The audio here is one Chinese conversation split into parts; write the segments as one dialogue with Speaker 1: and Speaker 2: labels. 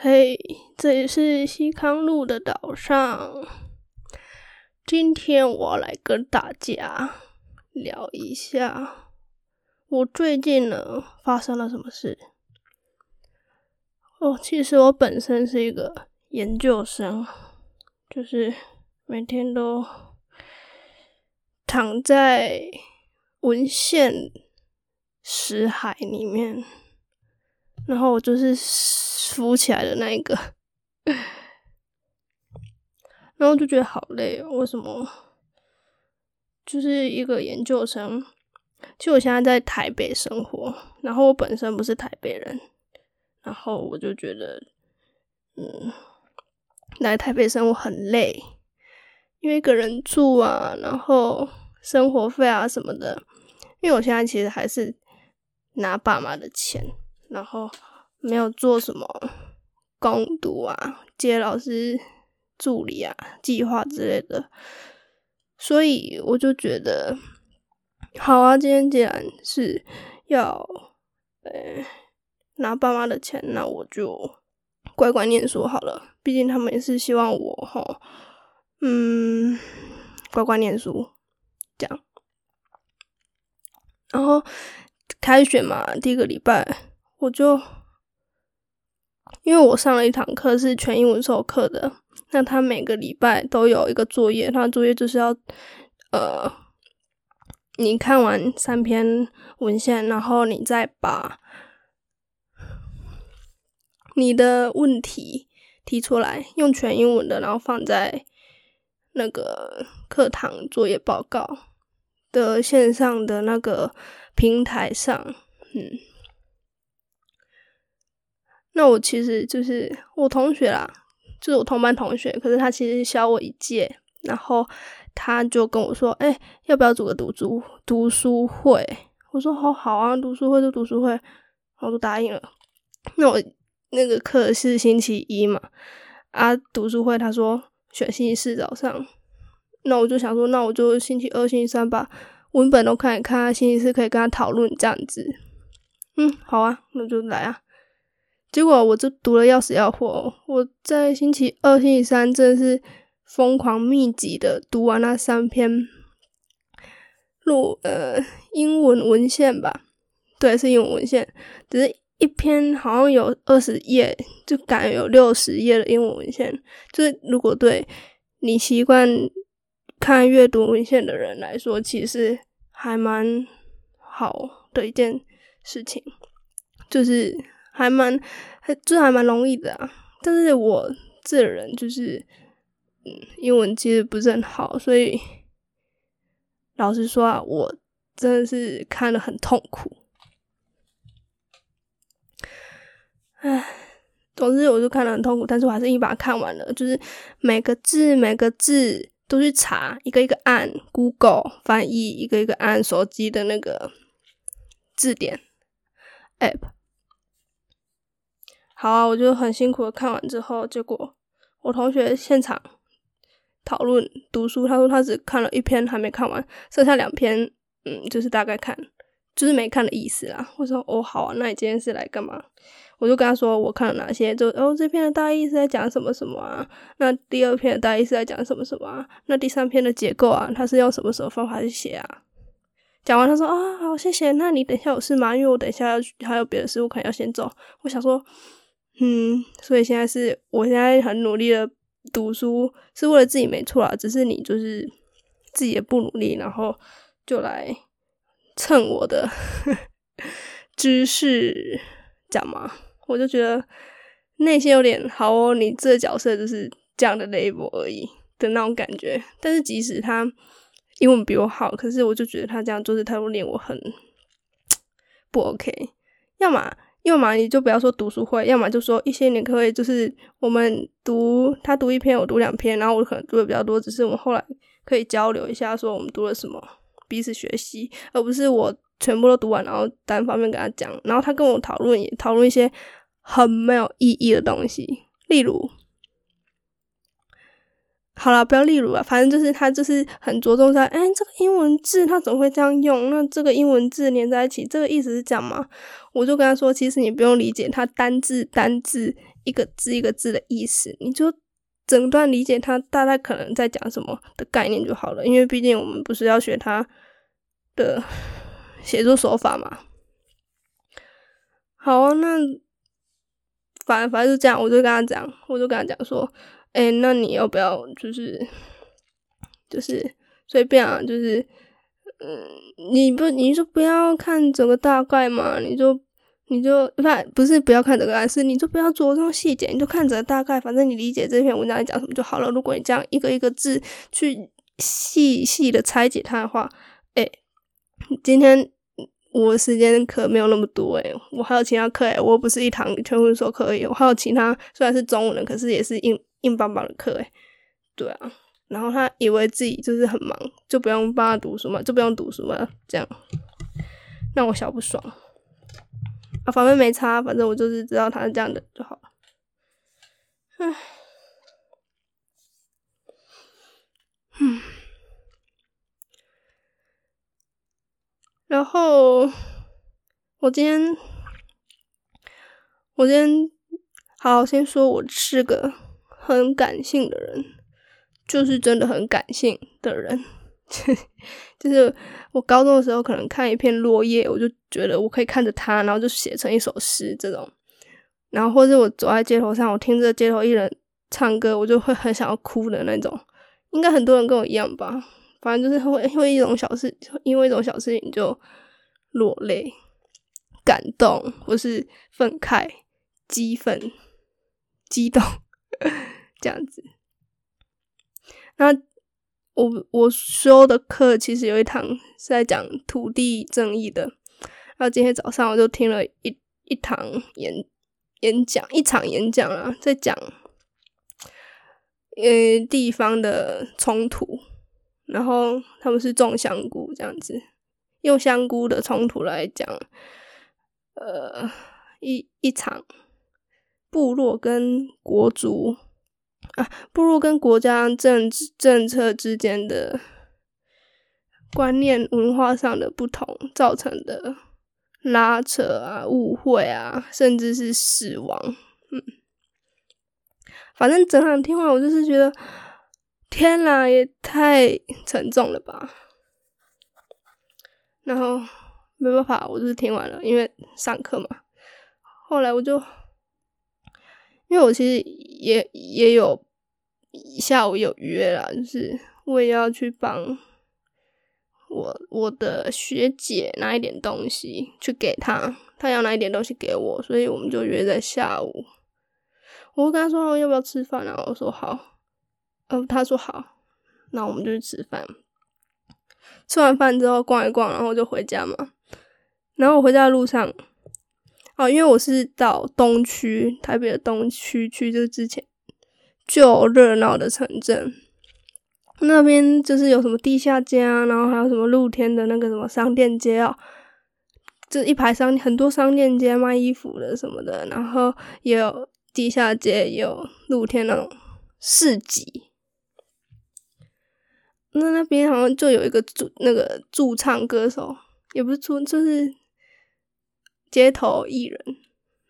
Speaker 1: 嘿，这里是西康路的岛上。今天我来跟大家聊一下，我最近呢发生了什么事。哦，其实我本身是一个研究生，就是每天都躺在文献石海里面，然后我就是浮起来的那一个，然后就觉得好累哦。为什么？就是一个研究生，其实我现在在台北生活，然后我本身不是台北人，然后我就觉得，嗯，来台北生活很累，因为一个人住啊，然后生活费啊什么的。因为我现在其实还是拿爸妈的钱，然后没有做什么攻读啊、接老师助理啊、计划之类的，所以我就觉得，好啊，今天既然是要呃拿爸妈的钱，那我就乖乖念书好了。毕竟他们也是希望我哈，嗯，乖乖念书，这样。然后开学嘛，第一个礼拜我就，因为我上了一堂课是全英文授课的，那他每个礼拜都有一个作业，他的作业就是要，呃，你看完三篇文献，然后你再把你的问题提出来，用全英文的，然后放在那个课堂作业报告。的线上的那个平台上，嗯，那我其实就是我同学啦，就是我同班同学，可是他其实小我一届，然后他就跟我说：“哎，要不要组个读书读书会？”我说：“好好啊，读书会就读书会。”我就答应了。那我那个课是星期一嘛，啊，读书会他说选星期四早上。那我就想说，那我就星期二、星期三把文本都看一看，星期四可以跟他讨论这样子。嗯，好啊，那就来啊。结果我就读了要死要活，我在星期二、星期三真的是疯狂密集的读完那三篇录呃英文文献吧。对，是英文文献，只是一篇好像有二十页，就感觉有六十页的英文文献。就是如果对你习惯。看阅读文献的人来说，其实还蛮好的一件事情，就是还蛮，就还蛮容易的啊。但是我这人就是，嗯，英文其实不是很好，所以老实说啊，我真的是看的很痛苦。唉，总之我就看的很痛苦，但是我还是一把看完了，就是每个字每个字。都去查，一个一个按 Google 翻译，一个一个按手机的那个字典 App。好啊，我就很辛苦的看完之后，结果我同学现场讨论读书，他说他只看了一篇还没看完，剩下两篇，嗯，就是大概看，就是没看的意思啦。我说哦，好啊，那你今天是来干嘛？我就跟他说，我看了哪些，就哦，这篇的大意是在讲什么什么啊？那第二篇的大意是在讲什么什么啊？那第三篇的结构啊，他是用什么什么方法去写啊？讲完他说啊，好，谢谢。那你等一下有事吗？因为我等一下要还有别的事，我可能要先走。我想说，嗯，所以现在是我现在很努力的读书，是为了自己没错啊，只是你就是自己也不努力，然后就来蹭我的 知识讲嘛。我就觉得内心有点好哦，你这个角色就是这样的 label 而已的那种感觉。但是即使他英文比我好，可是我就觉得他这样做事态度令我很 不 OK。要么要么你就不要说读书会，要么就说一些你可以就是我们读他读一篇，我读两篇，然后我可能读的比较多，只是我们后来可以交流一下，说我们读了什么，彼此学习，而不是我全部都读完，然后单方面跟他讲，然后他跟我讨论也讨论一些。很没有意义的东西，例如，好了，不要例如啊，反正就是他就是很着重在，哎，这个英文字他怎么会这样用？那这个英文字连在一起，这个意思是这样吗？我就跟他说，其实你不用理解他单字单字一个字一个字的意思，你就整段理解他大概可能在讲什么的概念就好了。因为毕竟我们不是要学他的写作手法嘛。好啊，那反反正就这样，我就跟他讲，我就跟他讲说。哎，那你要不要就是就是随便啊？就是嗯，你不你说不要看整个大概嘛？你就你就不不是不要看整个大概，是你就不要着重细节，你就看整个大概，反正你理解这篇文章在讲什么就好了。如果你这样一个一个字去细细的拆解它的话，哎，今天我时间可没有那么多哎，我还有其他课哎，我不是一堂全部说可以，我还有其他虽然是中文的，可是也是英。硬邦邦的课诶，对啊，然后他以为自己就是很忙，就不用帮他读书嘛，就不用读书嘛，这样让我小不爽啊。反正没差，反正我就是知道他是这样的就好了。唉，嗯，然后我今天，我今天好先说，我是个。很感性的人，就是真的很感性的人。就是我高中的时候，可能看一片落叶，我就觉得我可以看着它，然后就写成一首诗这种。然后或者我走在街头上，我听着街头艺人唱歌，我就会很想要哭的那种。应该很多人跟我一样吧？反正就是会因为一种小事，因为一种小事情就落泪、感动，或是愤慨、激愤、激动。这样子，那我我修的课其实有一堂是在讲土地正义的，然后今天早上我就听了一一堂演演讲，一场演讲啊，在讲呃地方的冲突，然后他们是种香菇这样子，用香菇的冲突来讲，呃一一场部落跟国族。啊，不如跟国家政治政策之间的观念、文化上的不同造成的拉扯啊、误会啊，甚至是死亡。嗯，反正整场听完，我就是觉得，天呐，也太沉重了吧。然后没办法，我就是听完了，因为上课嘛。后来我就。因为我其实也也有下午有约啦，就是我也要去帮我我的学姐拿一点东西去给她，她要拿一点东西给我，所以我们就约在下午。我跟她说要不要吃饭啊？我说好，呃，她说好，那我们就去吃饭。吃完饭之后逛一逛，然后就回家嘛。然后我回家的路上。哦，因为我是到东区，台北的东区去，就是之前就热闹的城镇，那边就是有什么地下街啊，然后还有什么露天的那个什么商店街啊，就一排商很多商店街卖衣服的什么的，然后也有地下街，也有露天那种市集。那那边好像就有一个驻那个驻唱歌手，也不是驻，就是。街头艺人，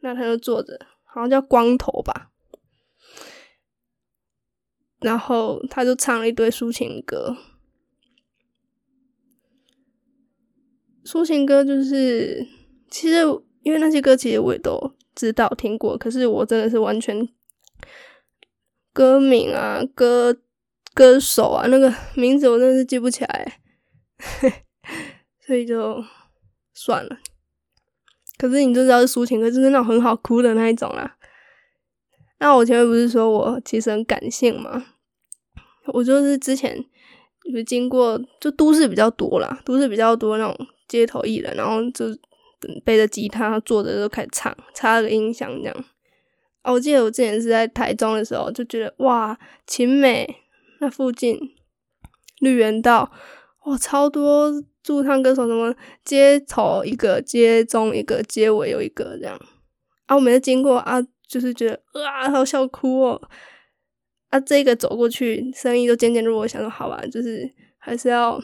Speaker 1: 那他就坐着，好像叫光头吧。然后他就唱了一堆抒情歌，抒情歌就是，其实因为那些歌其实我也都知道听过，可是我真的是完全歌名啊、歌歌手啊那个名字我真的是记不起来，所以就算了。可是你就知道是抒情歌，就是那种很好哭的那一种啦。那我前面不是说我其实很感性吗？我就是之前有经过，就都市比较多啦，都市比较多那种街头艺人，然后就背着吉他坐着就开始唱，插个音响这样。哦，我记得我之前是在台中的时候，就觉得哇，晴美那附近绿园道，哇，超多。驻唱歌手什么街头一个，街中一个，街尾有一个这样啊，我每次经过啊，就是觉得啊，好笑哭哦。啊，这个走过去，生意都渐渐弱。我想说，好吧，就是还是要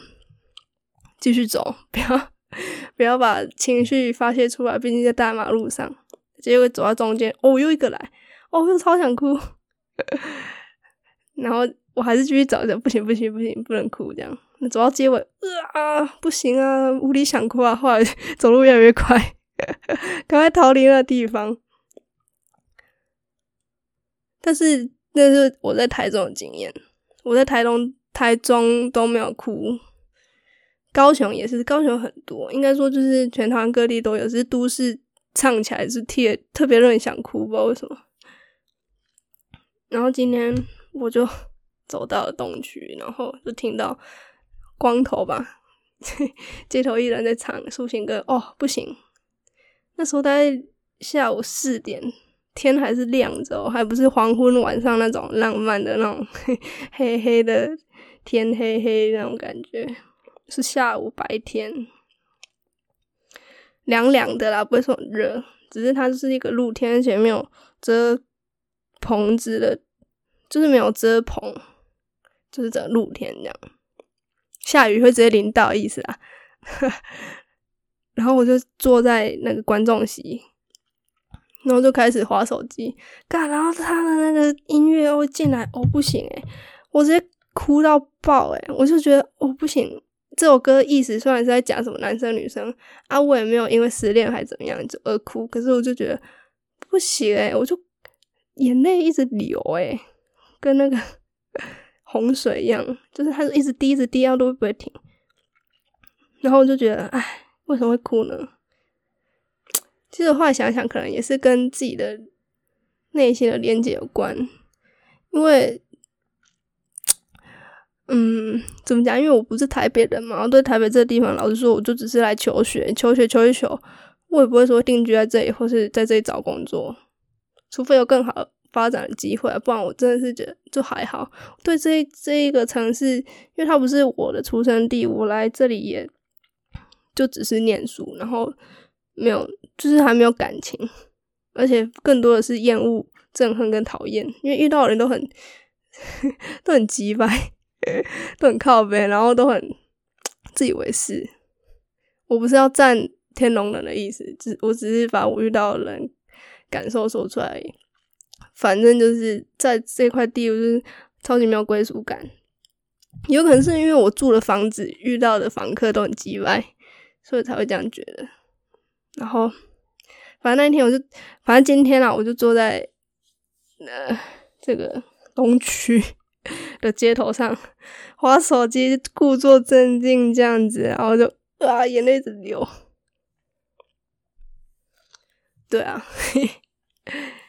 Speaker 1: 继续走，不要 不要把情绪发泄出来。毕竟在大马路上，结果走到中间，哦，又一个来，哦，又超想哭。然后我还是继续找着，不行不行不行，不能哭这样。走到结尾，啊，不行啊，无力想哭啊。后来 走路越来越快，赶快逃离那地方。但是那是我在台中的经验，我在台东、台中都没有哭。高雄也是，高雄很多，应该说就是全台湾各地都有，是都市唱起来是特特别让人想哭，不知道为什么。然后今天我就 走到了东区，然后就听到光头吧，街头艺人在唱抒情歌。哦，不行，那时候大概下午四点，天还是亮着，还不是黄昏晚上那种浪漫的那种 黑黑的天黑黑那种感觉，是下午白天，凉凉的啦，不会说热，只是它是一个露天，而且没有遮。棚子的，就是没有遮棚，就是整露天这样，下雨会直接淋到意思啦。然后我就坐在那个观众席，然后就开始划手机，干，然后他的那个音乐会进来，哦不行诶，我直接哭到爆诶，我就觉得哦不行，这首歌的意思虽然是在讲什么男生女生啊，我也没有因为失恋还怎么样就而哭，可是我就觉得不行诶，我就。眼泪一直流，诶，跟那个洪水一样，就是它一直滴，一直滴，要都不会停。然后我就觉得，唉，为什么会哭呢？其实后来想想，可能也是跟自己的内心的连接有关。因为，嗯，怎么讲？因为我不是台北人嘛，我对台北这个地方，老实说，我就只是来求学，求学求一求，我也不会说定居在这里，或是在这里找工作。除非有更好发展的机会，不然我真的是觉得就还好。对这这一个城市，因为它不是我的出生地，我来这里也就只是念书，然后没有，就是还没有感情，而且更多的是厌恶、憎恨跟讨厌。因为遇到的人都很 都很急白，都很靠背，然后都很自以为是。我不是要赞天龙人的意思，只我只是把我遇到的人。感受说出来而已，反正就是在这块地，我就是超级没有归属感。有可能是因为我住的房子遇到的房客都很叽歪，所以才会这样觉得。然后，反正那一天我就，反正今天啊，我就坐在呃这个东区 的街头上，划手机，故作镇静这样子，然后就啊眼泪直流。对啊。嘿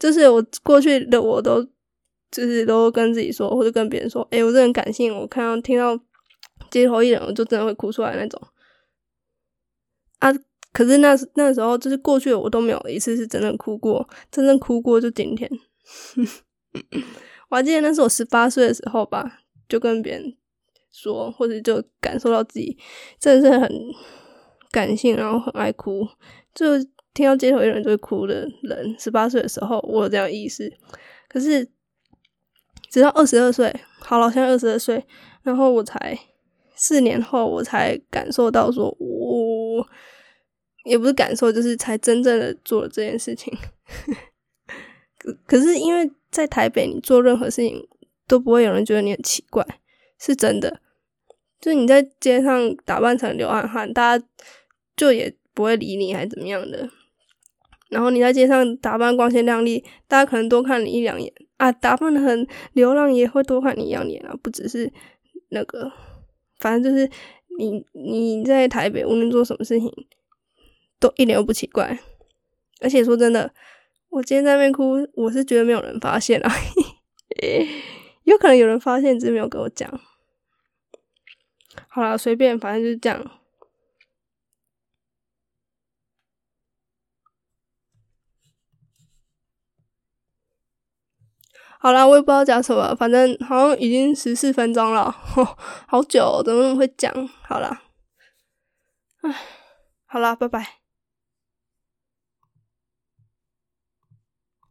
Speaker 1: 就是我过去的我都，就是都跟自己说，或者跟别人说，哎，我这很感性，我看到听到街头艺人，我就真的会哭出来那种。啊，可是那那时候就是过去的我都没有一次是真正哭过，真正哭过就今天。我还记得那是我十八岁的时候吧，就跟别人说，或者就感受到自己真的是很感性，然后很爱哭，就。听到街头艺人就会哭的人，十八岁的时候我有这样意识，可是直到二十二岁，好了，现在二十二岁，然后我才四年后我才感受到，说我也不是感受，就是才真正的做了这件事情。可可是因为在台北，你做任何事情都不会有人觉得你很奇怪，是真的。就你在街上打扮成流汗汉，大家就也不会理你，还怎么样的。然后你在街上打扮光鲜亮丽，大家可能多看你一两眼啊；打扮的很流浪，也会多看你一两眼啊。不只是那个，反正就是你你在台北无论做什么事情，都一点都不奇怪。而且说真的，我今天在那边哭，我是觉得没有人发现啊，有可能有人发现，只是没有跟我讲。好了，随便，反正就是这样。好啦，我也不知道讲什么，反正好像已经十四分钟了，好久，怎么会讲？好啦，唉，好啦，拜拜。